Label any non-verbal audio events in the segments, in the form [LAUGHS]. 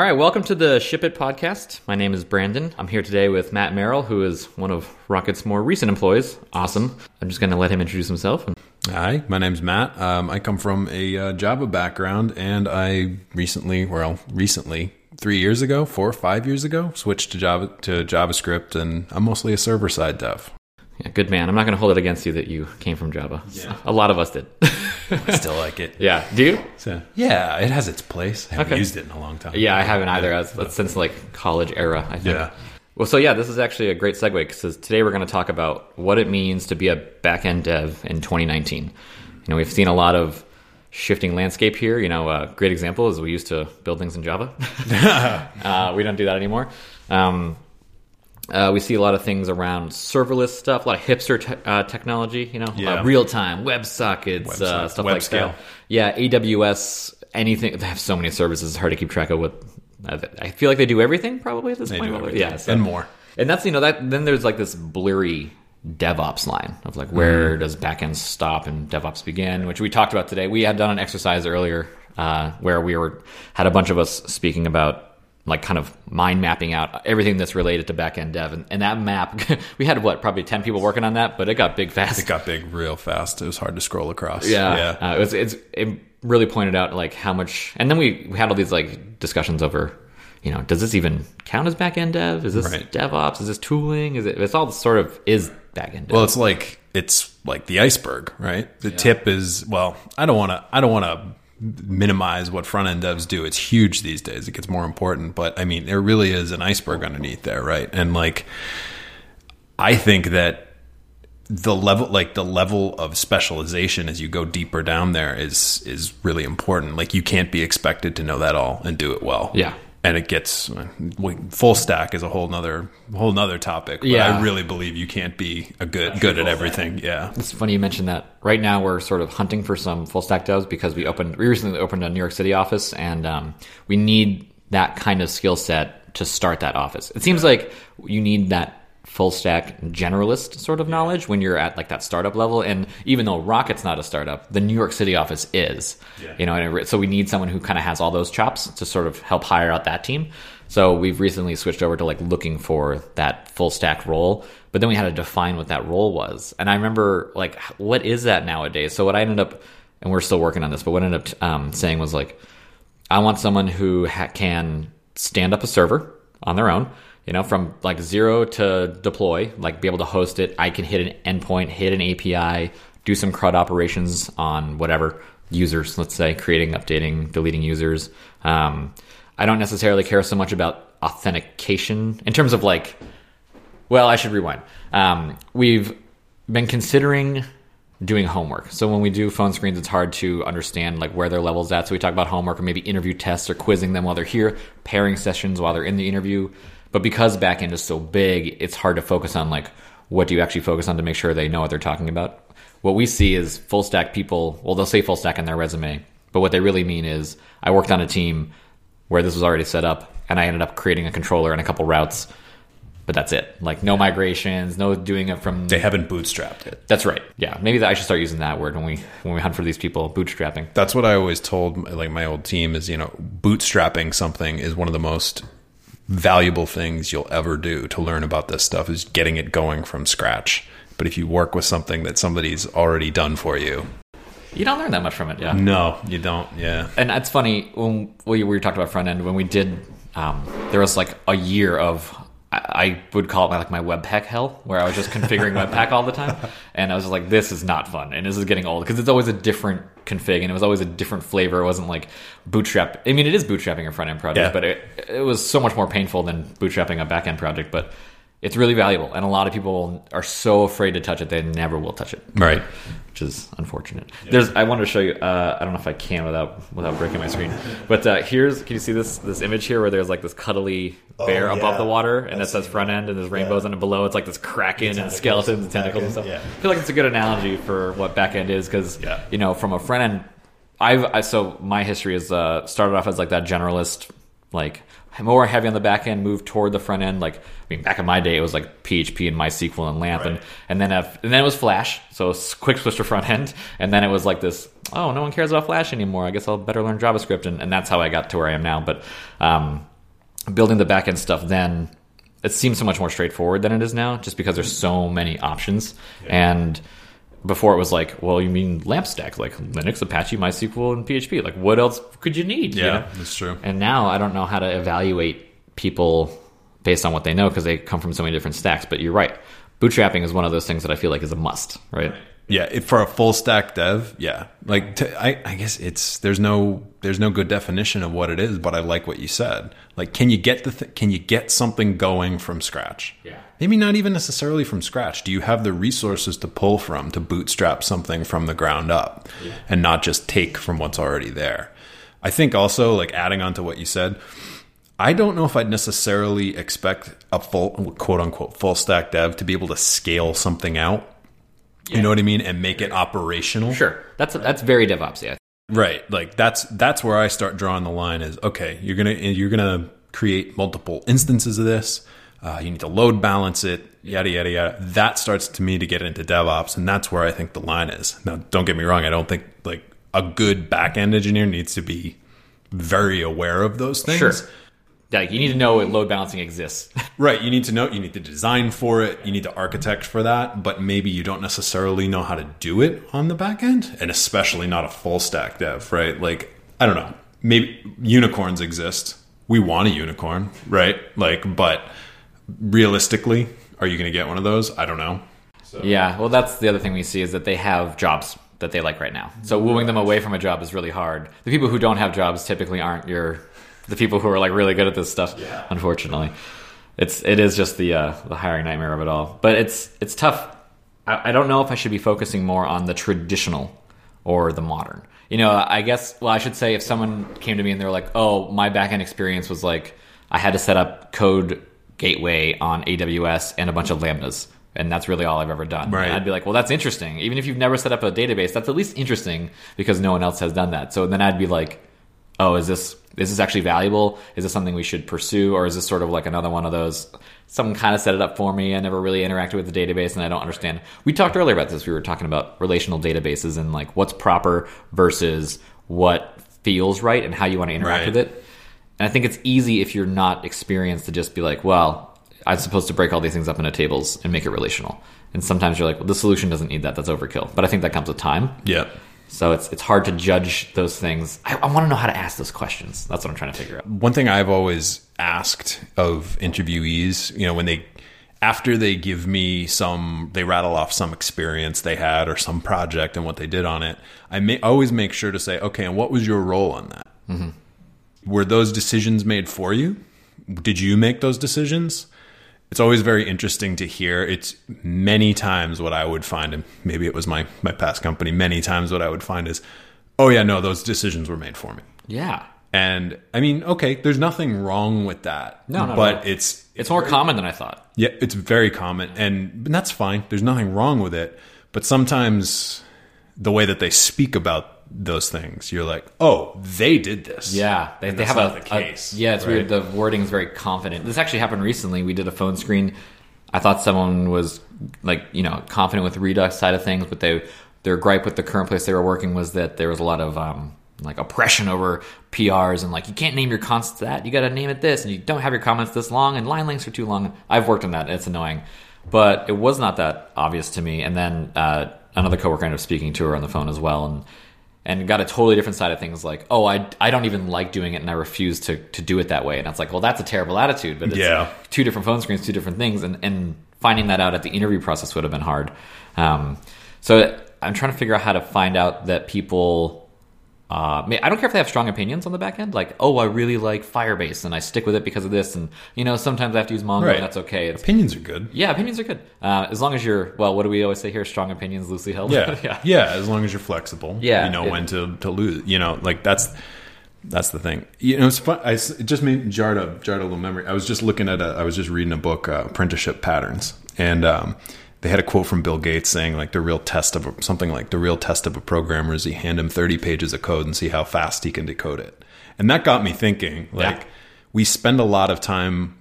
All right, welcome to the Ship It podcast. My name is Brandon. I'm here today with Matt Merrill, who is one of Rocket's more recent employees. Awesome. I'm just going to let him introduce himself. Hi, my name's Matt. Um, I come from a uh, Java background, and I recently, well, recently, three years ago, four or five years ago, switched to Java to JavaScript, and I'm mostly a server side dev. Yeah, good man. I'm not going to hold it against you that you came from Java. Yeah. A lot of us did. [LAUGHS] I still like it. Yeah. Do you? So, yeah, it has its place. I haven't Okay. used it in a long time. Yeah, I haven't either. As, since like college era, I think. Yeah. Well, so yeah, this is actually a great segue because today we're going to talk about what it means to be a backend dev in 2019. You know, we've seen a lot of shifting landscape here. You know, a great example is we used to build things in Java. [LAUGHS] [LAUGHS] uh, we don't do that anymore. Um, uh, we see a lot of things around serverless stuff, a lot of hipster te- uh, technology. You know, Yeah. uh, real time web sockets, uh, WebSockets, stuff web like scale. that. Yeah, AWS, anything. They have so many services; it's hard to keep track of what. I feel like they do everything probably at this They point. Yeah, so- and more. and that's you know that then there's like this blurry DevOps line of like where does backend stop and DevOps begin, which we talked about today. We had done an exercise earlier uh, where we were had a bunch of us speaking about like kind of mind mapping out everything that's related to backend dev, and, and that map [LAUGHS] we had what probably ten people working on that, but it got big fast. It got big real fast. It was hard to scroll across. Yeah, yeah. Uh, it was. It's it really pointed out like how much, and then we, we had all these like discussions over, you know, does this even count as backend dev? Is this Right. DevOps? Is this tooling? Is it? It's all sort of is backend dev. Well, it's like it's like the iceberg, right? The tip is well. I don't want to. I don't want to minimize what front end devs do. It's huge these days. It gets more important, but I mean, there really is an iceberg underneath there, right? And like, I think that the level like the level of specialization as you go deeper down there is is really important like you can't be expected to know that all and do it well Yeah. And it gets full stack is a whole nother whole nother topic but Yeah. i really believe you can't be a good good at everything yeah It's funny you mentioned that. Right now, we're sort of hunting for some full stack devs because we opened, we recently opened a New York City office, and um, we need that kind of skill set to start that office. It seems like you need that full stack generalist sort of knowledge when you're at like that startup level. And even though Rocket's not a startup, the New York City office is. You know, and so we need someone who kind of has all those chops to sort of help hire out that team. So we've recently switched over to like looking for that full stack role, but then we had to define what that role was. And I remember like, what is that nowadays? So what I ended up, and we're still working on this, but what I ended up um, saying was like, I want someone who ha- can stand up a server on their own, you know, from like zero to deploy, like be able to host it. I can hit an endpoint, hit an API, do some CRUD operations on whatever users, let's say, creating, updating, deleting users. Um, I don't necessarily care so much about authentication in terms of like, well, I should rewind. Um, we've been considering doing homework. So when we do phone screens, it's hard to understand like where their levels at. So we talk about homework or maybe interview tests or quizzing them while they're here, pairing sessions while they're in the interview. But because backend is so big, it's hard to focus on like what do you actually focus on to make sure they know what they're talking about. What we see is full stack people. Well, they'll say full stack in their resume, but what they really mean is I worked on a team where this was already set up, and I ended up creating a controller and a couple routes. But that's it. Like no migrations, no doing it from they haven't bootstrapped it that's right. Yeah, maybe I should start using that word when we when we hunt for these people. Bootstrapping. that's what i always told like my old team is you know bootstrapping something is one of the most valuable things you'll ever do to learn about this stuff is getting it going from scratch but if you work with something that somebody's already done for you You don't learn that much from it. Yeah, no you don't yeah and it's funny when we were talking about front end when we did. Um, there was like a year of I, would call it my, like my Webpack hell, where I was just configuring Webpack all the time, [LAUGHS] and I was just like, this is not fun, and this is getting old because it's always a different config, and it was always a different flavor. It wasn't like bootstrap. I mean, it is bootstrapping a front end project, Yeah. but it it was so much more painful than bootstrapping a back end project, but. It's really valuable, and a lot of people are so afraid to touch it they never will touch it. Right. which is unfortunate. There's, I wanted to show you. Uh, I don't know if I can without without breaking my screen, but uh, here's. Can you see this this image here where there's like this cuddly bear Oh, above the water, and I've it says front end, and there's rainbows, and below it's like this kraken and skeletons and tentacles and stuff. yeah. I feel like it's a good analogy for what back end is because Yeah. you know from a front end, I've I, so my history is uh, started off as like that generalist like more heavy on the back end, move toward the front end. Like, I mean, back in my day, it was like PHP and MySQL and LAMP, and Right. and then if, and then it was Flash. So quick switch to front end, and then it was like this. Oh, no one cares about Flash anymore. I guess I'll better learn JavaScript, and, and that's how I got to where I am now. But um, building the back end stuff then it seems so much more straightforward than it is now, just because there's so many options. And before it was like, well, you mean LAMP stack, like Linux, Apache, MySQL, and PHP. Like, what else could you need? you Yeah, know? that's true. And now I don't know how to evaluate people based on what they know because they come from so many different stacks. But you're right. Bootstrapping is one of those things that I feel like is a must, right? Yeah, if for a full stack dev, yeah. Like to, I, I guess it's there's no there's no good definition of what it is, but I like what you said. Like, can you get the th- can you get something going from scratch? Yeah. Maybe not even necessarily from scratch. Do you have the resources to pull from to bootstrap something from the ground up, and not just take from what's already there? I think also like adding on to what you said. I don't know if I'd necessarily expect a full quote unquote full stack dev to be able to scale something out. You know what I mean? And make it operational. Sure, that's that's very DevOps. Yeah, Right. Like that's that's where I start drawing the line is okay, you're to you're going to create multiple instances of this. Uh, you need to load balance it, yada yada yada. That starts to me to get into DevOps, and that's where I think the line is. Now, don't get me wrong. I don't think like a good back end engineer needs to be very aware of those things. sure. Like you need to know load balancing exists. [LAUGHS] Right. You need to know, you need to design for it, you need to architect for that, but maybe you don't necessarily know how to do it on the back end, and especially not a full stack dev, right? Like, I don't know. Maybe unicorns exist. We want a unicorn, right? Like, but realistically, are you going to get one of those? I don't know. Yeah, well, that's the other thing we see is that they have jobs that they like right now. So wooing them away from a job is really hard. The people who don't have jobs typically aren't your the people who are like really good at this stuff. Unfortunately, it's it is just the uh, the hiring nightmare of it all. But it's it's tough. I, I don't know if I should be focusing more on the traditional or the modern. You know, I guess. Well, I should say if someone came to me and they're like, "Oh, my backend experience was like I had to set up code gateway on AWS and a bunch of lambdas." And that's really all I've ever done. Right. And I'd be like, well, that's interesting. Even if you've never set up a database, that's at least interesting because no one else has done that. So then I'd be like, oh, is this is this actually valuable? Is this something we should pursue, or is this sort of like another one of those? Someone kind of set it up for me. I never really interacted with the database, and I don't understand. We talked earlier about this. We were talking about relational databases and like what's proper versus what feels right and how you want to interact Right. with it. And I think it's easy if you're not experienced to just be like, well, I'm supposed to break all these things up into tables and make it relational. And sometimes you're like, well, the solution doesn't need that. That's overkill. But I think that comes with time. Yeah. So it's it's hard to judge those things. I, I want to know how to ask those questions. That's what I'm trying to figure out. One thing I've always asked of interviewees, you know, when they after they give me some, they rattle off some experience they had or some project and what they did on it. I may always make sure to say, okay, and what was your role on that? Mm-hmm. Were those decisions made for you? Did you make those decisions? It's always very interesting to hear. It's many times what I would find, and maybe it was my my past company. Many times what I would find is, oh yeah, no, those decisions were made for me. Yeah. And I mean, okay, there's nothing wrong with that. No, no, but no. it's It's more common than I thought. yeah, it's very common, and, and that's fine. There's nothing wrong with it. But sometimes the way that they speak about those things, you're like, oh, they did this. Yeah, they, they have a, the a- case, yeah, it's right? weird. The wording is very confident. This actually happened recently. We did a phone screen. I thought someone was like you know confident with the Redux side of things, but they their gripe with the current place they were working was that there was a lot of um, like oppression over PRs and like you can't name your constants that you got to name it this, and you don't have your comments this long, and line lengths are too long. I've worked on that. It's annoying, but it was not that obvious to me. And then uh, another coworker ended up speaking to her on the phone as well, and and got a totally different side of things like oh I, I don't even like doing it and i refuse to, to do it that way. And it's like well that's a terrible attitude but it's Yeah. two different phone screens two different things. And, and finding that out at the interview process would have been hard. Um, so i'm trying to figure out how to find out that people uh, I don't care if they have strong opinions on the back end, like, oh, I really like Firebase and I stick with it because of this, and you know, sometimes I have to use Mongo, Right. and that's okay. It's, Opinions are good. yeah, opinions are good uh, as long as you're well. What do we always say here? Strong opinions, loosely held. Yeah. [LAUGHS] yeah. yeah. As long as you're flexible. Yeah. You know It- when to, to lose. You know, like that's that's the thing. You know, it's fun. I, it just made jarred a jarred a little memory. I was just looking at a. I was just reading a book, uh, Apprenticeship Patterns, and um, they had a quote from Bill Gates saying like the real test of a, something like the real test of a programmer is you hand him 30 pages of code and see how fast he can decode it. And that got me thinking. Like Yeah. we spend a lot of time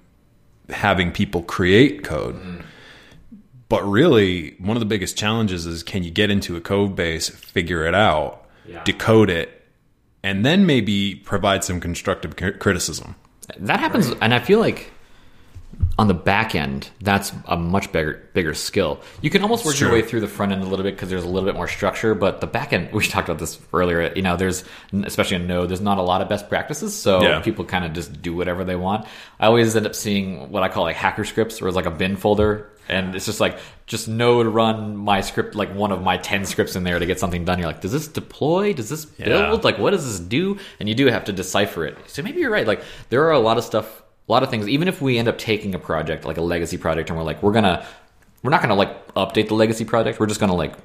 having people create code. Mm-hmm. But really, one of the biggest challenges is can you get into a code base, figure it out, Yeah. decode it, and then maybe provide some constructive criticism. that happens, and I feel like on the back end, that's a much bigger bigger skill. You can almost work your way through the front end a little bit because there's a little bit more structure, but the back end, [LAUGHS] we talked about this earlier. You know, there's especially in Node, there's not a lot of best practices, so Yeah. people kind of just do whatever they want. I always end up seeing what I call like hacker scripts, where it's like a bin folder. And it's just like, just Node run my script, like one of my 10 scripts in there to get something done. You're like, does this deploy? Does this build? Like, what does this do? And you do have to decipher it. So maybe you're right. Like, there are a lot of stuff, a lot of things. Even if we end up taking a project, like a legacy project, and we're like, we're gonna, we're not gonna like update the legacy project. We're just gonna like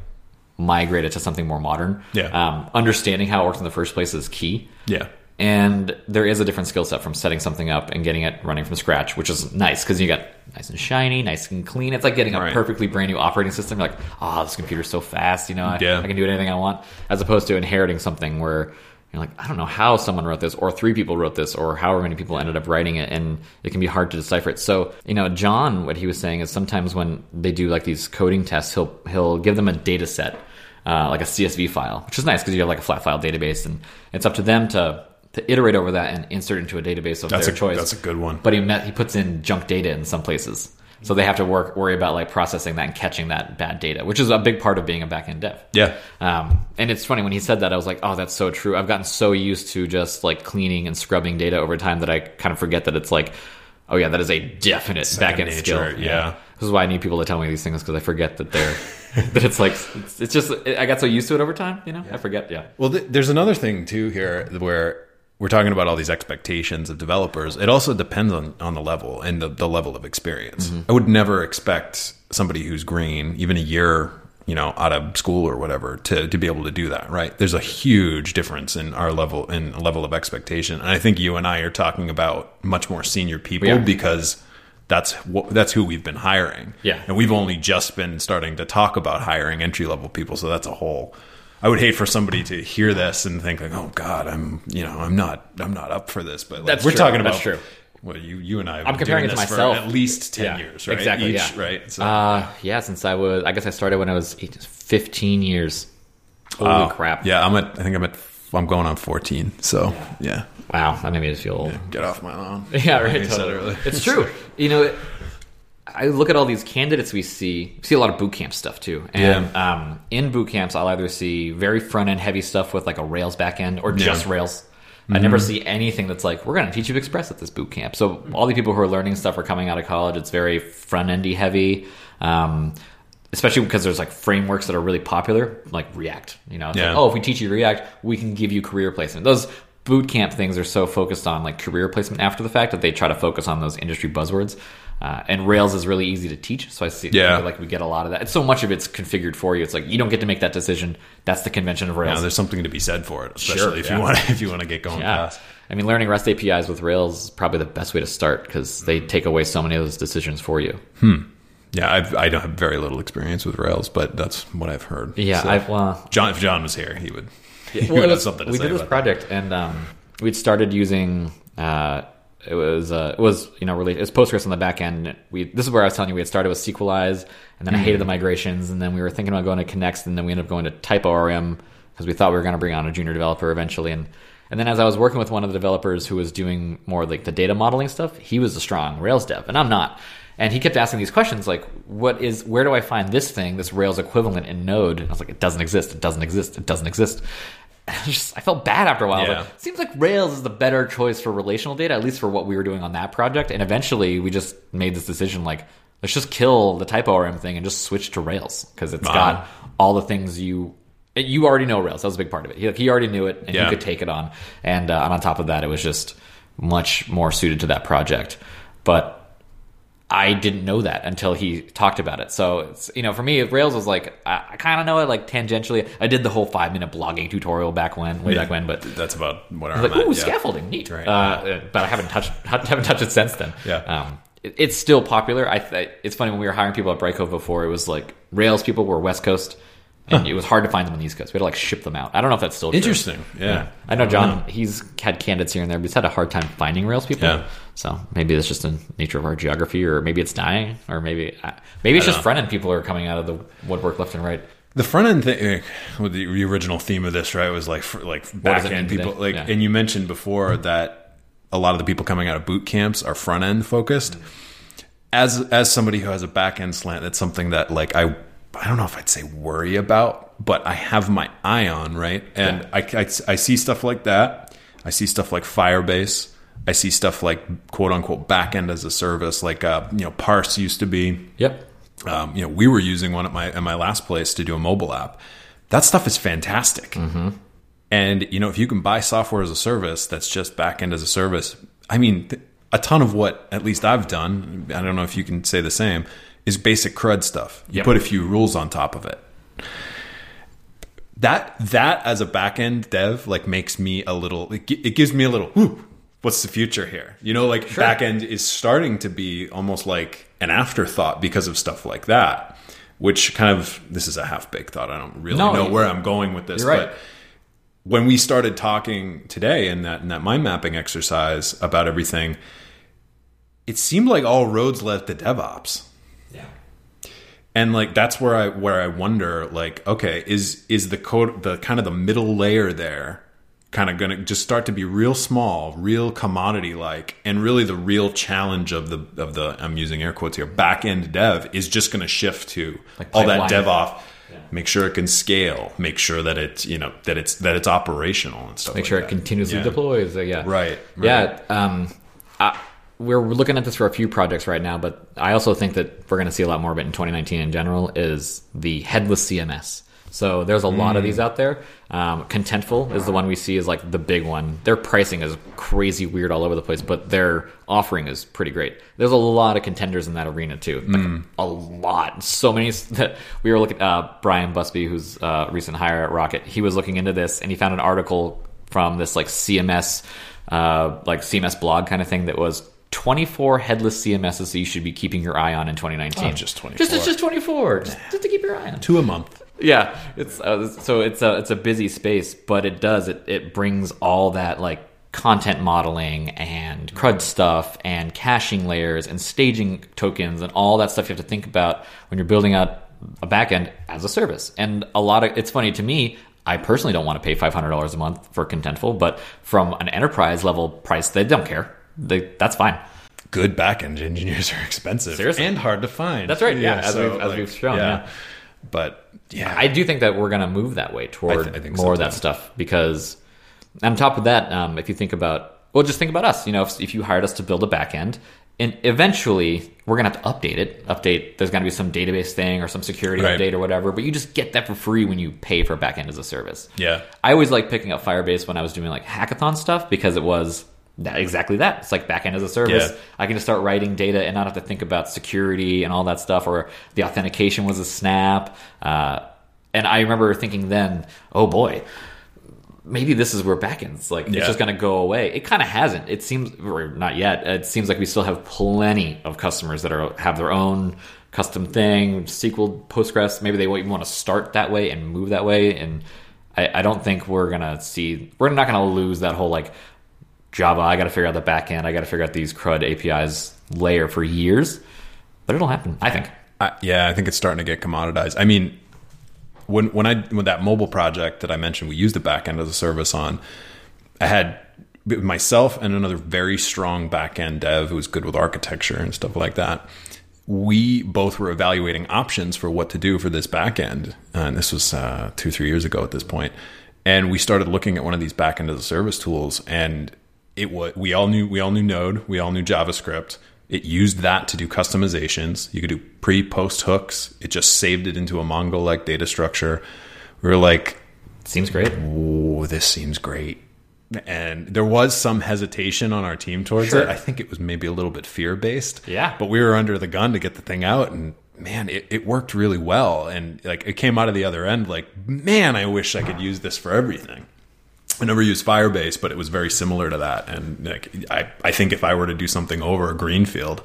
migrate it to something more modern. Yeah. Um, understanding how it works in the first place is key. Yeah. And there is a different skill set from setting something up and getting it running from scratch, which is nice because you got nice and shiny, nice and clean. It's like getting a Right. perfectly brand new operating system. You're like, oh, this computer's so fast, you know, I, Yeah. I can do anything I want, as opposed to inheriting something where you're like, I don't know how someone wrote this, or three people wrote this, or however many people ended up writing it, and it can be hard to decipher it. So, you know, John, what he was saying is sometimes when they do like these coding tests, he'll he'll give them a data set, uh, like a CSV file, which is nice because you have like a flat file database, and it's up to them to to iterate over that and insert into a database of That's their a- choice. that's a good one. But he met, he puts in junk data in some places. So they have to work worry about like processing that and catching that bad data, which is a big part of being a backend dev. Yeah. Um, and it's funny when he said that, I was like, oh, that's so true. I've gotten so used to just like cleaning and scrubbing data over time that I kind of forget that it's like, oh yeah, that is a definite Second backend skill. nature, yeah. This is why I need people to tell me these things because I forget that they're [LAUGHS] that it's like it's, it's just I got so used to it over time. You know, I forget. Yeah. Well, th- there's another thing too here where we're talking about all these expectations of developers. It also depends on, on the level and the, the level of experience. Mm-hmm. I would never expect somebody who's green, even a year, you know, out of school or whatever, to, to be able to do that, right? There's a huge difference in our level in level of expectation. And I think you and I are talking about much more senior people are. because that's wh- that's who we've been hiring. Yeah. And we've only just been starting to talk about hiring entry level people, so that's a whole I would hate for somebody to hear this and think like, "Oh God, I'm you know I'm not I'm not up for this." But like, That's we're true. talking about That's true. Well, you you and I. Have I'm comparing doing it to this myself. at least ten Yeah, years, right? exactly, Each, yeah. right. So, Uh, yeah, since I was, I guess I started when I was eight- 15 years. Holy wow. crap. Yeah, I'm at. I think I'm at. I'm going on 14. So yeah, Wow, that made me just feel old. get off my lawn. [LAUGHS] Yeah, right. Like I said totally. It's true. You know, I look at all these candidates we see. We see a lot of boot camp stuff too. And um, in boot camps, I'll either see very front end heavy stuff with like a Rails backend or just Yeah. Rails. I never see anything that's like we're going to teach you Express at this boot camp. So all the people who are learning stuff are coming out of college. It's very front endy heavy. Um, especially because there's like frameworks that are really popular, like React. You know, it's Yeah. like, oh, if we teach you React, we can give you career placement. Those boot camp things are so focused on like career placement after the fact that they try to focus on those industry buzzwords. Uh, and Rails is really easy to teach, so I see. Yeah. Like we get a lot of that. It's so much of it's configured for you. It's like you don't get to make that decision. That's the convention of Rails. Now, there's something to be said for it, especially Sure, if yeah. you want if you want to get going yeah. fast. I mean, learning REST APIs with Rails is probably the best way to start because they take away so many of those decisions for you. Hmm. Yeah, I've, I don't have very little experience with Rails, but that's what I've heard. Yeah, So, I've well, John, if John was here, he would. he well, would it have was- something to we did this project, and um, we'd started using. Uh, it was uh, it was you know really it was Postgres on the back end. We this is where I was telling you we had started with Sequelize, and then I Mm-hmm. hated the migrations, and then we were thinking about going to Knex, and then we ended up going to Type ORM because we thought we were going to bring on a junior developer eventually, and and then as I was working with one of the developers who was doing more like the data modeling stuff, he was a strong Rails dev, and I'm not. And he kept asking these questions like, "What is? Where do I find this thing, this Rails equivalent in Node?" And I was like, "It doesn't exist. It doesn't exist. It doesn't exist." I [LAUGHS] just I felt bad after a while. Yeah. like, seems like Rails is the better choice for relational data, at least for what we were doing on that project. And eventually, we just made this decision like, let's just kill the type ORM thing and just switch to Rails because it's Wow. got all the things you. You already know Rails. That was a big part of it. He, like, he already knew it, and Yeah. you could take it on. And, uh, and on top of that, it was just much more suited to that project. But I didn't know that until he talked about it. So it's you know, for me, Rails was like I, I kind of know it like tangentially. I did the whole five minute blogging tutorial back when, way back when, but That's about what I I'm was like, at, ooh, yeah. scaffolding, neat. Right. Uh, but I haven't touched [LAUGHS] haven't touched it since then. Yeah. Um, it, it's still popular. I, I it's funny when we were hiring people at Brightcove before. It was like Rails people were West Coast, and it was hard to find them on the East Coast. We had to like ship them out. I don't know if that's still true. Interesting. Yeah. I know John. He's had candidates here and there, but he's had a hard time finding Rails people. Yeah. So maybe that's just the nature of our geography, or maybe it's dying, or maybe maybe it's just know. front end people are coming out of the woodwork left and right. The front end thing, eh, with the, original theme of this, right, was like like back end people, today? like, Yeah. and you mentioned before that a lot of the people coming out of boot camps are front end focused. As as somebody who has a back end slant, that's something that like I I don't know if I'd say worry about, but I have my eye on right, and Yeah. I, I I see stuff like that. I see stuff like Firebase. I see stuff like quote unquote backend as a service, like uh, you know Parse used to be Yep. um, you know, we were using one at my at my last place to do a mobile app. That stuff is fantastic. Mm-hmm. And you know, if you can buy software as a service that's just backend as a service, I mean, th- a ton of what at least I've done. I don't know if you can say the same. Is basic CRUD stuff. You Yep. put a few rules on top of it. That that as a backend dev like makes me a little. It, it gives me a little. What's the future here? You know, like backend is starting to be almost like an afterthought because of stuff like that. Which kind of this is a half baked thought. I don't really No, know where I'm going with this, right. but when we started talking today in that in that mind mapping exercise about everything, it seemed like all roads led to DevOps. And like that's where I where I wonder like okay is is the code the kind of the middle layer there kind of going to just start to be real small, real commodity like and really the real challenge of the of the I'm using air quotes here back end dev is just going to shift to Like all that DevOps make sure it can scale, make sure that it's, you know, that it's that it's operational and stuff Make like sure that. it continuously Yeah. deploys. uh, yeah. Right, right. Yeah. Um, I, we're looking at this for a few projects right now, but I also think that we're going to see a lot more of it in 2019 in general. Is the headless CMS. So there's a lot of Mm. these out there. Um, Contentful is the one we see is like the big one. Their pricing is crazy weird all over the place, but their offering is pretty great. There's a lot of contenders in that arena too. Like Mm. A lot. So many [LAUGHS] that we were looking uh, Brian Busby, who's a recent hire at Rocket, he was looking into this and he found an article from this like CMS uh, like CMS blog kind of thing that was 24 headless CMSs that you should be keeping your eye on in 2019. Oh, just 24. Just it's just 24. Just, just to keep your eye on Two a month. yeah it's uh, so it's a it's a busy space but it does it it brings all that like content modeling and crud stuff and caching layers and staging tokens and all that stuff you have to think about when you're building out a backend as a service and a lot of it's funny to me I personally don't want to pay $500 a month for Contentful, but from an enterprise level price, they don't care. They, that's fine. Good backend engineers are [LAUGHS] expensive Seriously. and hard to find. That's right, yeah, as we've- as we've shown, yeah. But yeah, I do think that we're going to move that way toward I th- I think so, more of that stuff because on top of that, um, if you think about, well, just think about us. You know, if, if you hired us to build a backend, and eventually we're going to have to update it. Update. There's going to be some database thing or some security Right. update or whatever. But you just get that for free when you pay for backend as a service. Yeah. I always like picking up Firebase when I was doing like hackathon stuff because it was that, exactly that. It's like backend as a service. Yeah. I can just start writing data and not have to think about security and all that stuff, or the authentication was a snap. Uh, and I remember thinking then, oh boy, maybe this is where backends like it's just going to go away. It kind of hasn't. It seems, or not yet. It seems like we still have plenty of customers that are have their own custom thing, SQL, Postgres. Maybe they even want to start that way and move that way. And I, I don't think we're gonna see. We're not gonna lose that whole like Java. I got to figure out the backend. I got to figure out these CRUD APIs layer for years. But it'll happen. I think. I, yeah, I think it's starting to get commoditized. I mean, when when I when that mobile project that I mentioned, we used the backend as a service on. I had myself and another very strong backend dev who was good with architecture and stuff like that. We both were evaluating options for what to do for this backend, and this was uh, two three years ago at this point. And we started looking at one of these backend as a service tools, and it was we all knew we all knew Node, we all knew JavaScript. It used that to do customizations. You could do pre post hooks. It just saved it into a Mongo like data structure. We were like, Seems great. oh, this seems great. And there was some hesitation on our team towards Sure. it. I think it was maybe a little bit fear based. Yeah. But we were under the gun to get the thing out and man, it, it worked really well. And like it came out of the other end like, man, I wish I could use this for everything. I never used Firebase, but it was very similar to that. And like, I, I think if I were to do something over a greenfield,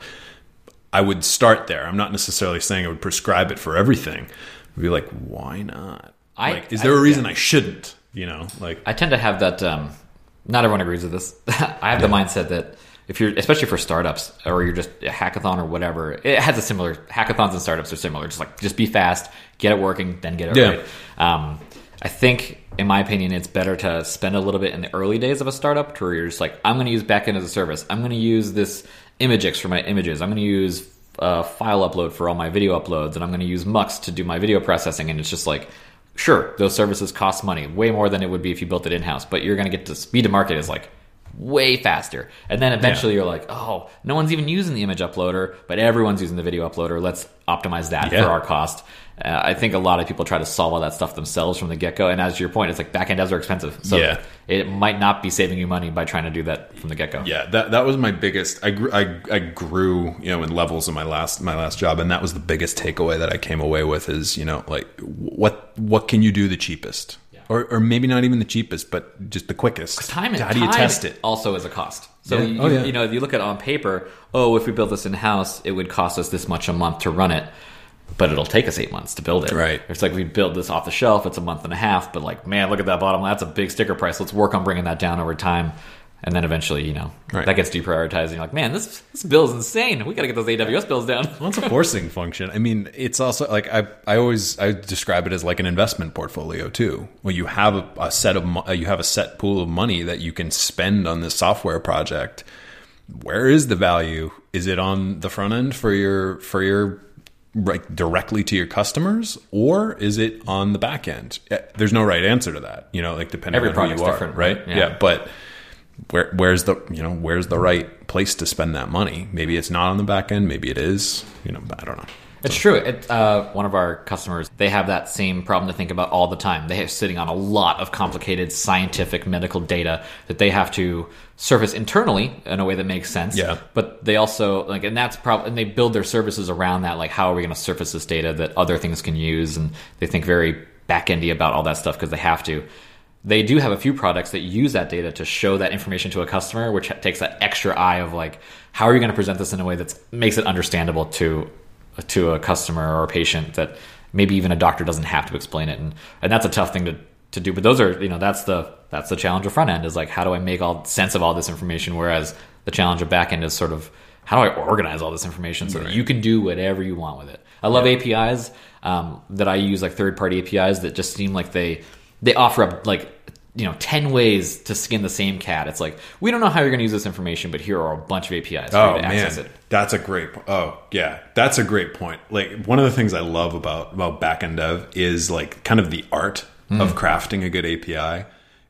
I would start there. I'm not necessarily saying I would prescribe it for everything. I'd be like, why not? I- like, is there a reason I shouldn't? You know, like I tend to have that. Um, not everyone agrees with this. [LAUGHS] I have the mindset that if you're, especially for startups, or you're just a hackathon or whatever, it has a similar hackathons and startups are similar. Just like just be fast, get it working, then get it Yeah. right. Um, I think, in my opinion, it's better to spend a little bit in the early days of a startup to where you're just like, I'm going to use backend as a service. I'm going to use this Imgix for my images. I'm going to use uh, file upload for all my video uploads, and I'm going to use Mux to do my video processing. And it's just like, sure, those services cost money, way more than it would be if you built it in house. But you're going to get to speed to market is like way faster. And then eventually you're like, oh, no one's even using the image uploader, but everyone's using the video uploader. Let's optimize that Yeah. for our cost. Uh, I think a lot of people try to solve all that stuff themselves from the get go. And as to your point, it's like backend devs are expensive. So Yeah. it might not be saving you money by trying to do that from the get go. Yeah, that that was my biggest. I grew, I, I grew, you know, in levels in my last my last job, and that was the biggest takeaway that I came away with is, you know, like what what can you do the cheapest, or or maybe not even the cheapest, but just the quickest. time and How do you time test it? also is a cost. So Yeah. you, Oh, yeah. you know, if you look at it on paper, oh, if we build this in house, it would cost us this much a month to run it, but it'll take us eight months to build it. Right. It's like we build this off the shelf; it's a month and a half. But like, man, look at that bottom line. That's a big sticker price. Let's work on bringing that down over time. And then eventually, you know, Right. that gets deprioritized. And you're like, man, this this bill is insane. We got to get those AWS bills down. Well, it's a forcing [LAUGHS] function. I mean, it's also like I, I always I describe it as like an investment portfolio too. When you have a, a set of mo- you have a set pool of money that you can spend on this software project. Where is the value? Is it on the front end for your for your like directly to your customers, or is it on the back end? Eh, There's no right answer to that. You know, like depending Every on who you are, different, right? right? Yeah. Yeah. but where where's the you know where's the right place to spend that money? Maybe it's not on the back end. Maybe it is. You know, I don't know. It's true. It, uh, one of our customers, they have that same problem to think about all the time. They are sitting on a lot of complicated scientific medical data that they have to surface internally in a way that makes sense. Yeah. But they also like, and that's probably, and they build their services around that. Like, how are we going to surface this data that other things can use? And they think very back-endy about all that stuff because they have to. They do have a few products that use that data to show that information to a customer, which takes that extra eye of like, how are you going to present this in a way that makes it understandable to to a customer or a patient that maybe even a doctor doesn't have to explain it. And and that's a tough thing to to do. But those are you know that's the that's the challenge of front end is like how do i make all sense of all this information? Whereas the challenge of back end is sort of how do i organize all this information so that you can do whatever you want with it? I love apis um, that i use like third party apis that just seem like they they offer up like you know 10 ways to skin the same cat it's like we don't know how you're going to use this information but here are a bunch of apis for Oh you to access man, it that's a great. po- Oh yeah, that's a great point. Like one of the things I love about about backend dev is like kind of the art Hmm. of crafting a good API.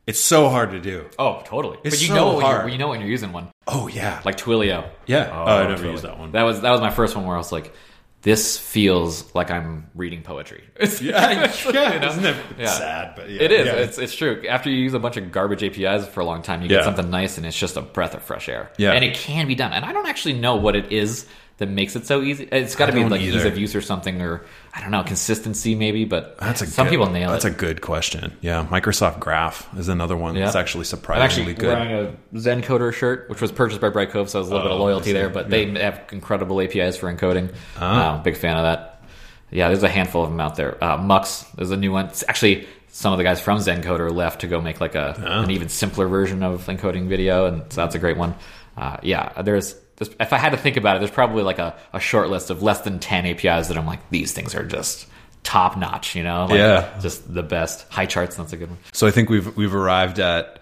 It's so hard to do. Oh, totally. It's but you so know when hard. you're, you know when you're using one, Oh yeah, like Twilio. Yeah. Oh, Oh, I never Twilio. used that one. That was that was my first one where I was like, this feels like I'm reading poetry. [LAUGHS] yeah, yeah. You know? Isn't it Yeah. sad? But yeah, It is. yeah. It's it's true. After you use a bunch of garbage APIs for a long time, you get something nice, and it's just a breath of fresh air. Yeah. and it can be done. And I don't actually know what it is that makes it so easy. It's got to be like ease of use or something, or I don't know, consistency maybe. But That's a some good, people nail That's it. a good question. Yeah, Microsoft Graph is another one Yeah. that's actually surprisingly I'm actually good. wearing a Zencoder shirt, which was purchased by Brightcove, so there's a little bit of Oh, loyalty there. But they have incredible APIs for encoding. Ah. Uh, big fan of that. Yeah, there's a handful of them out there. Uh, Mux is a new one. It's actually, some of the guys from Zencoder left to go make like a Ah. an even simpler version of encoding video, and so that's a great one. Uh, yeah, there's. There's- If I had to think about it, there's probably like a, a short list of less than ten APIs that I'm like, these things are just top notch. You know, like, Yeah. just the best. Highcharts, that's a good one. So I think we've we've arrived at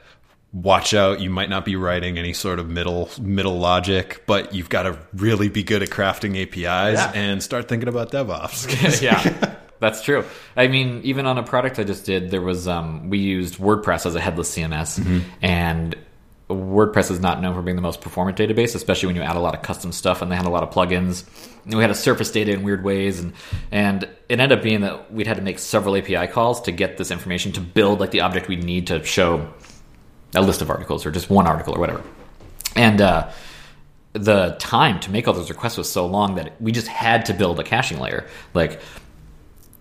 watch out you might not be writing any sort of middle middle logic but you've got to really be good at crafting APIs Yeah. and start thinking about DevOps. [LAUGHS] yeah, that's true. I mean, even on a product I just did, there was um, we used WordPress as a headless CMS, and WordPress is not known for being the most performant database, especially when you add a lot of custom stuff, and they had a lot of plugins. And we had to surface data in weird ways, and and it ended up being that we'd had to make several API calls to get this information to build like the object we'd need to show a list of articles or just one article or whatever. And uh, the time to make all those requests was so long that we just had to build a caching layer. Like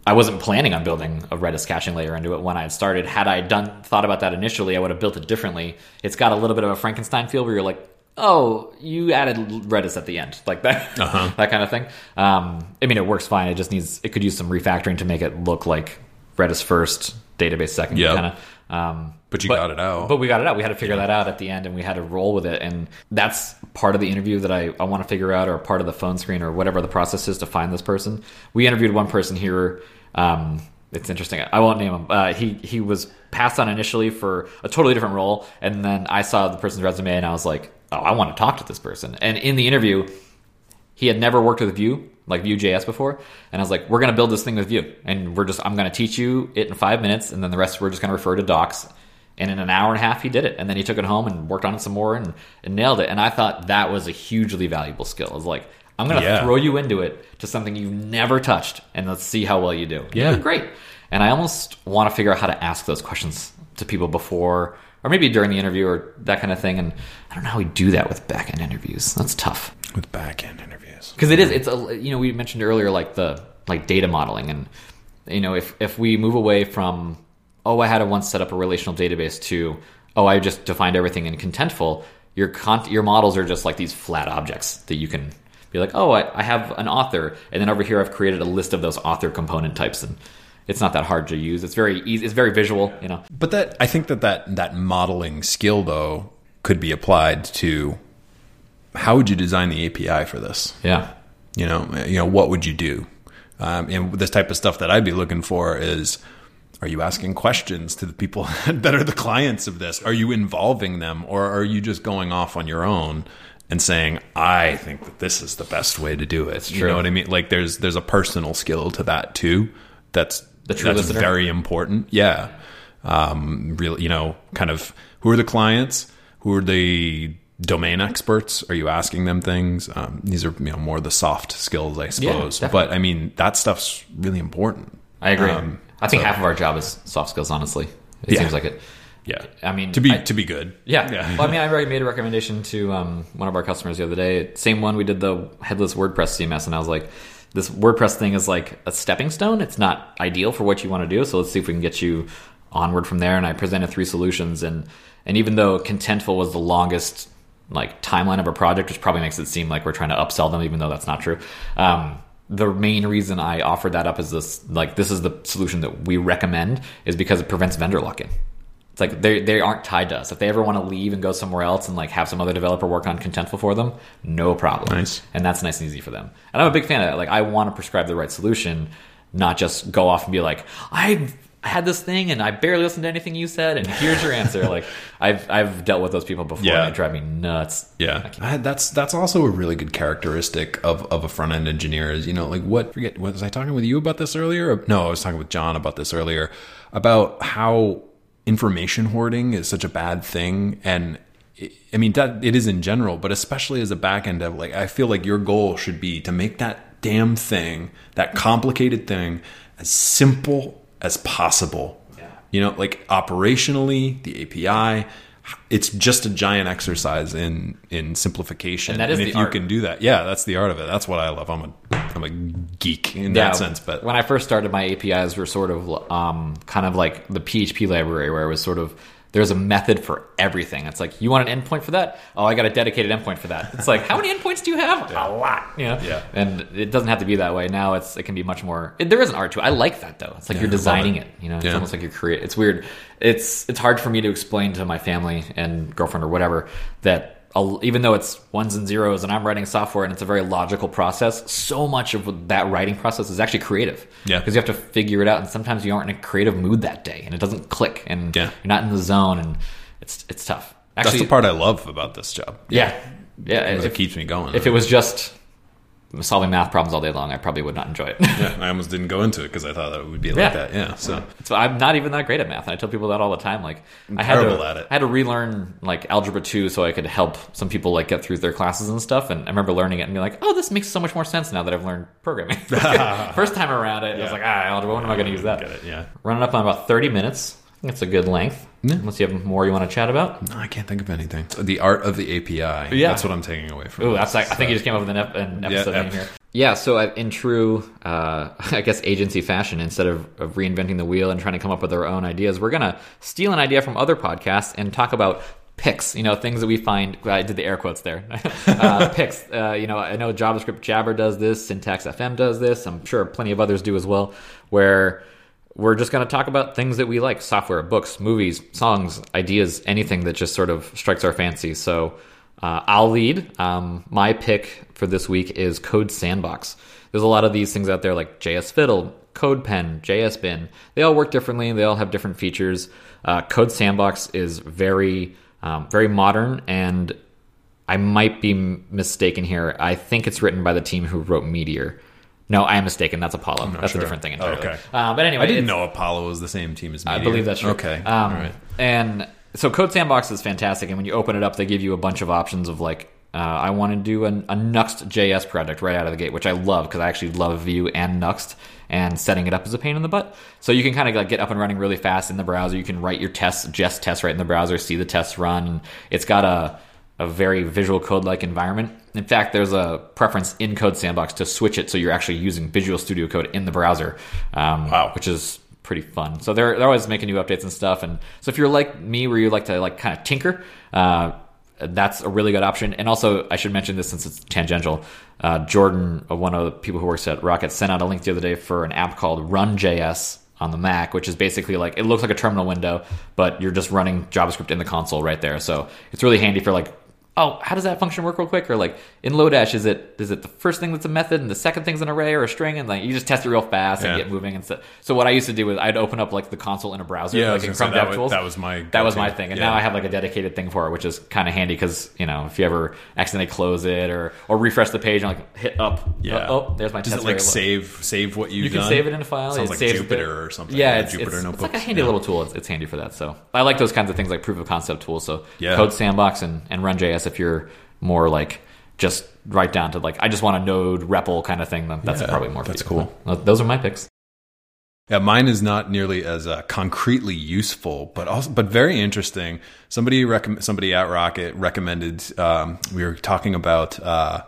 I wasn't planning on building a Redis caching layer into it when I had started. Had I done thought about that initially, I would have built it differently. It's got a little bit of a Frankenstein feel where you're like, oh, you added Redis at the end, [LAUGHS] like that, Uh-huh. [LAUGHS] that kind of thing. Um, I mean, it works fine. It just needs it could use some refactoring to make it look like Redis first, database second, Yep. kind of. Um, But you got it out. But we got it out. We had to figure that out at the end, and we had to roll with it. And that's part of the interview that I, I want to figure out, or part of the phone screen, or whatever the process is to find this person. We interviewed one person here um, it's interesting. I won't name him. Uh, he he was passed on initially for a totally different role, and then I saw the person's resume, and I was like, oh, I want to talk to this person. And in the interview, he had never worked with Vue, like Vue.js before, and I was like, we're going to build this thing with Vue, and we're just I'm going to teach you it in five minutes, and then the rest we're just going to refer to docs. And in an hour and a half, he did it, and then he took it home and worked on it some more and, and nailed it. And I thought that was a hugely valuable skill. I was like, I'm going to Yeah. throw you into it to something you've never touched, and let's see how well you do. Yeah. Great. And I almost want to figure out how to ask those questions to people before, or maybe during the interview, or that kind of thing. And I don't know how we do that with back end interviews. That's tough with back end interviews. because it is. It's a you know we mentioned earlier like the like data modeling, and you know if if we move away from oh I had to once set up a relational database to oh I just defined everything in contentful. Your con- your models are just like these flat objects that you can be like oh I, I have an author, and then over here I've created a list of those author component types, and it's not that hard to use. It's very easy. It's very visual. You know. But that I think that that that modeling skill though could be applied to how would you design the API for this? Yeah. You know, you know what would you do? Um, and this type of stuff that I'd be looking for is: Are you asking questions to the people [LAUGHS] that are the clients of this? Are you involving them, or are you just going off on your own and saying, "I think that this is the best way to do it"? You know what I mean? Like, there's there's a personal skill to that too. That's that's listener? very important. Yeah. Um, really, you know, kind of who are the clients? Who are the domain experts? Are you asking them things? Um, these are you know more the soft skills, I suppose. definitely. but I mean, that stuff's really important. I agree. Um, I think so- half of our job is soft skills. Honestly, it Yeah. seems like it. Yeah. I mean, to be I- to be good. Yeah. Yeah. Well, I mean, I already made a recommendation to um, one of our customers the other day. Same one we did the headless WordPress CMS, and I was like, this WordPress thing is like a stepping stone. It's not ideal for what you want to do. So let's see if we can get you onward from there. And I presented three solutions, and and even though Contentful was the longest like timeline of a project, which probably makes it seem like we're trying to upsell them, even though that's not true. Um, the main reason I offered that up is this like this is the solution that we recommend is because it prevents vendor lock-in. It's like they they aren't tied to us. If they ever want to leave and go somewhere else and like have some other developer work on Contentful for them, no problem. Nice. And that's nice and easy for them. And I'm a big fan of that. Like I want to prescribe the right solution, not just go off and be like, I had this thing and I barely listened to anything you said, and here's your answer. [LAUGHS] like I've I've dealt with those people before, Yeah. and they drive me nuts. Yeah, I, that's that's also a really good characteristic of, of a front end engineer. Is you know like what? Forget was I talking with you about this earlier? No, I was talking with John about this earlier about how information hoarding is such a bad thing, and I mean that it is in general, but especially as a back end dev, like I feel like your goal should be to make that damn thing, that complicated thing, as simple as possible. You know, like operationally, the API, it's just a giant exercise in in simplification. And that is if the you art. can do that, yeah, that's the art of it. That's what I love. I'm a I'm a geek in Yeah, that sense. But when I first started, my APIs were sort of um, kind of like the PHP library, where it was sort of there's a method for everything. It's like you want an endpoint for that. Oh, I got a dedicated endpoint for that. It's like how many endpoints do you have? [LAUGHS] A lot. You know. Yeah. And it doesn't have to be that way. Now it's it can be much more. It, there is an art to it. I like that though. It's like you're designing it. it. You know. It's Yeah. almost like you're create. It's weird. It's it's hard for me to explain to my family and girlfriend or whatever that. Even though it's ones and zeros, and I'm writing software, and it's a very logical process, so much of that writing process is actually creative. Yeah. because you have to figure it out, and sometimes you aren't in a creative mood that day, and it doesn't click, and Yeah. you're not in the zone, and it's it's tough. that's Actually, the part I love about this job. Yeah, yeah. It If, keeps me going. if it was just solving math problems all day long, I probably would not enjoy it. [LAUGHS] yeah, I almost didn't go into it because I thought that it would be like Yeah. that. Yeah, so So I'm not even that great at math, and I tell people that all the time. Like I had terrible to, at it. I had to relearn like algebra two so I could help some people like get through their classes and stuff. And I remember learning it and being like, "Oh, this makes so much more sense now that I've learned programming." [LAUGHS] [LAUGHS] First time around it, I was like, "Ah, algebra. When am I going to use that?" get it. Yeah, Running up on about 30 minutes. I think it's a good length. Unless you have more you want to chat about. no, I can't think of anything. The art of the API. Yeah. that's what I'm taking away from. Ooh, this. that's like, I think you just came up with an, ep- an episode ep- name here. Yeah, so uh, in true, uh, [LAUGHS] I guess, agency fashion, instead of, of reinventing the wheel and trying to come up with our own ideas, we're going to steal an idea from other podcasts and talk about picks, you know, things that we find. I did the air quotes there. [LAUGHS] uh, [LAUGHS] picks, uh, you know, I know JavaScript Jabber does this, Syntax FM does this. I'm sure plenty of others do as well, where we're just going to talk about things that we like software, books, movies, songs, ideas, anything that just sort of strikes our fancy. So uh, I'll lead. Um, my pick for this week is Code Sandbox. There's a lot of these things out there like JS Fiddle, CodePen, JS Bin. They all work differently. They all have different features. Uh, Code Sandbox is very, um, very modern, and I might be mistaken here. I think it's written by the team who wrote Meteor. No, I am mistaken. That's Apollo. That's sure. a different thing Oh, entirely. okay. Uh, but anyway, I didn't know Apollo was the same team as me. I believe that's true. Okay. Um, All right. And so Code Sandbox is fantastic, and when you open it up, they give you a bunch of options of like, uh, I want to do an, a Nuxt JS project right out of the gate, which I love because I actually love Vue and Nuxt, and setting it up is a pain in the butt. So you can kind of like get up and running really fast in the browser. You can write your tests, Jest tests right in the browser, see the tests run. It's got a a very visual code like environment. In fact, there's a preference in Code Sandbox to switch it so you're actually using Visual Studio Code in the browser, um, Wow. which is pretty fun. So they're they're always making new updates and stuff. And so if you're like me, where you like to like kind of tinker, uh, that's a really good option. And also, I should mention this since it's tangential. Uh, Jordan, uh, one of the people who works at Rocket, sent out a link the other day for an app called RunJS on the Mac, which is basically like it looks like a terminal window, but you're just running JavaScript in the console right there. So it's really handy for like oh, how does that function work real quick? Or like in Lodash, is it is it the first thing that's a method and the second thing's an array or a string, and like you just test it real fast and get moving and stuff. So what I used to do was I'd open up like the console in a browser, Yeah, like in Chrome that was- DevTools. that was my that was my thing, and Yeah. now I have like a dedicated thing for it, which is kind of handy because you know if you ever accidentally close it or or refresh the page and like hit up, Yeah. uh, oh, there's my Does test it like save save what you've You can done? save it in a file. Sounds it like saves Jupyter or something. Yeah, it's, Jupyter it's, it's like a handy Yeah. little tool. It's, it's handy for that. So I like those kinds of things like proof of concept tools. So Yeah. Code Sandbox and, and RunJS if you're more like just right down to like I just want a node REPL kind of thing. Then that's Yeah, probably more. that's you. cool. Those are my picks. Yeah, mine is not nearly as uh, concretely useful, but also but very interesting. Somebody recomm- somebody at Rocket recommended. Um, we were talking about uh,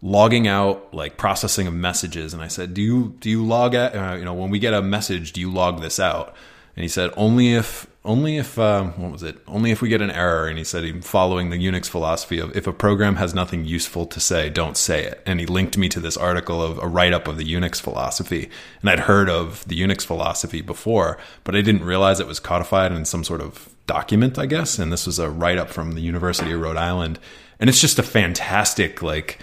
logging out, like processing of messages, and I said, "Do you do you log at uh, you know when we get a message? Do you log this out?" And he said, "Only if only if um, what was it? Only if we get an error." And he said, he, following the Unix philosophy of if a program has nothing useful to say, don't say it. And he linked me to this article of a write up of the Unix philosophy. And I'd heard of the Unix philosophy before, but I didn't realize it was codified in some sort of document, I guess. And this was a write up from the University of Rhode Island. And it's just a fantastic, like,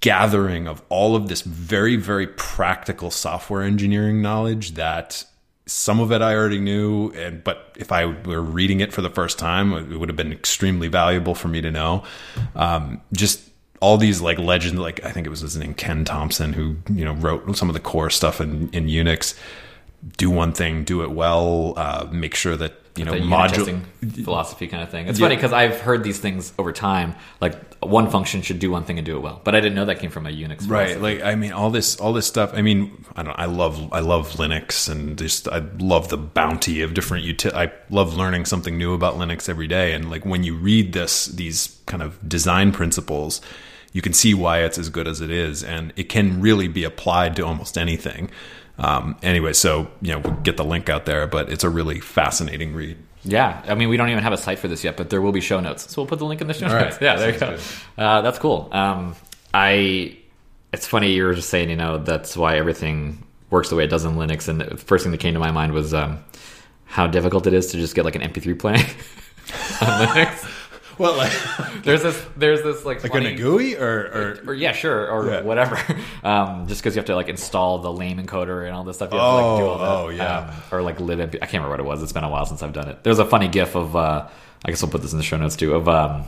gathering of all of this very very practical software engineering knowledge that some of it I already knew and but if I were reading it for the first time it would have been extremely valuable for me to know. Um, just all these like legends like I think it was his name Ken Thompson who you know wrote some of the core stuff in, in Unix. Do one thing do it well uh, make sure that you know module philosophy kind of thing. It's Yeah. funny because I've heard these things over time. Like one function should do one thing and do it well, but I didn't know that came from a Unix. right philosophy. like i mean all this all this stuff i mean i don't i love i love linux and just i love the bounty of different uti- i love learning something new about linux every day and like when you read this these kind of design principles you can see why it's as good as it is and it can really be applied to almost anything um, anyway so you know we'll get the link out there but it's a really fascinating read Yeah, I mean, we don't even have a site for this yet, but there will be show notes, so we'll put the link in the show All right. notes. [LAUGHS] Yeah, there you go. Uh, that's cool. Um, I, it's funny you were just saying, you know, that's why everything works the way it does in Linux, and the first thing that came to my mind was um, how difficult it is to just get like an MP3 playing [LAUGHS] on Linux. Well like, [LAUGHS] There's this, there's this like, like funny, in a GUI or, or or yeah, sure, or Yeah. whatever. [LAUGHS] Um, just because you have to like install the lame encoder and all this stuff. You have to, like, do all that. Oh, oh, yeah. Um, or like live. I can't remember what it was. It's been a while since I've done it. There's a funny GIF of. Uh, I guess I'll put this in the show notes too. Of um,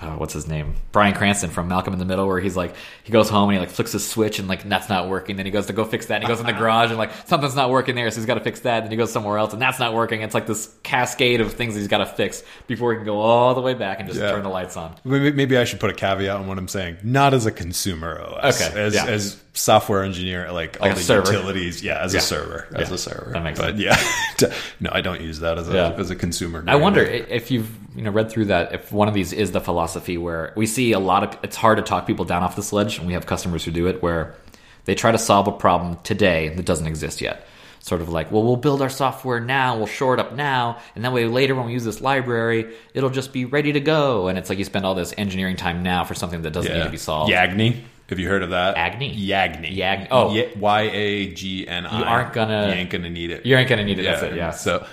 uh, what's his name? Bryan Cranston from Malcolm in the Middle, where he's like, he goes home and he like flicks his switch and like that's not working. Then he goes to go fix that. And he goes in the [LAUGHS] garage and like something's not working there, so he's got to fix that. Then he goes somewhere else and that's not working. It's like this cascade of things he's got to fix before he can go all the way back and just Yeah. turn the lights on. Maybe, maybe I should put a caveat on what I'm saying. Not as a consumer OS. Okay, As, yeah. as software engineer, like, all the server. utilities. Yeah, as Yeah. a server. As Yeah. a server. That makes but sense. yeah, [LAUGHS] no, I don't use that as a Yeah. as a consumer. I wonder if you've you know read through that if one of these is the philosophy where we see a lot of it's hard to talk people down off this ledge and we have customers who do it where they try to solve a problem today that doesn't exist yet sort of like well we'll build our software now we'll shore it up now and that way later when we use this library it'll just be ready to go and it's like you spend all this engineering time now for something that doesn't need to be solved Yagni. Have you heard of that? Agni? Yagni. Yag- oh. Y a g n i. You aren't gonna- You ain't gonna need it. you ain't gonna need it that's it yeah So.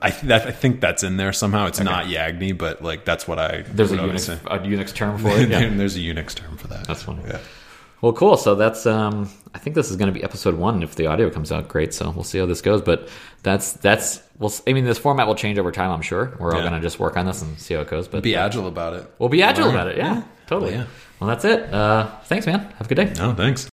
I, that, I think that's in there somehow. It's not Yagni, but like that's what I. there's a what I Unix, a Unix term [LAUGHS] for it yeah There's a Unix term for that. That's funny. Yeah. Well, cool. So that's um, I think this is going to be episode one if the audio comes out great. So we'll see how this goes. But that's that's well, I mean, this format will change over time. I'm sure we're all Yeah. going to just work on this and see how it goes. But Be agile about it. we'll be agile Learn. about it. Yeah, totally. Yeah. Well, that's it. Uh, thanks, man. Have a good day. No, thanks.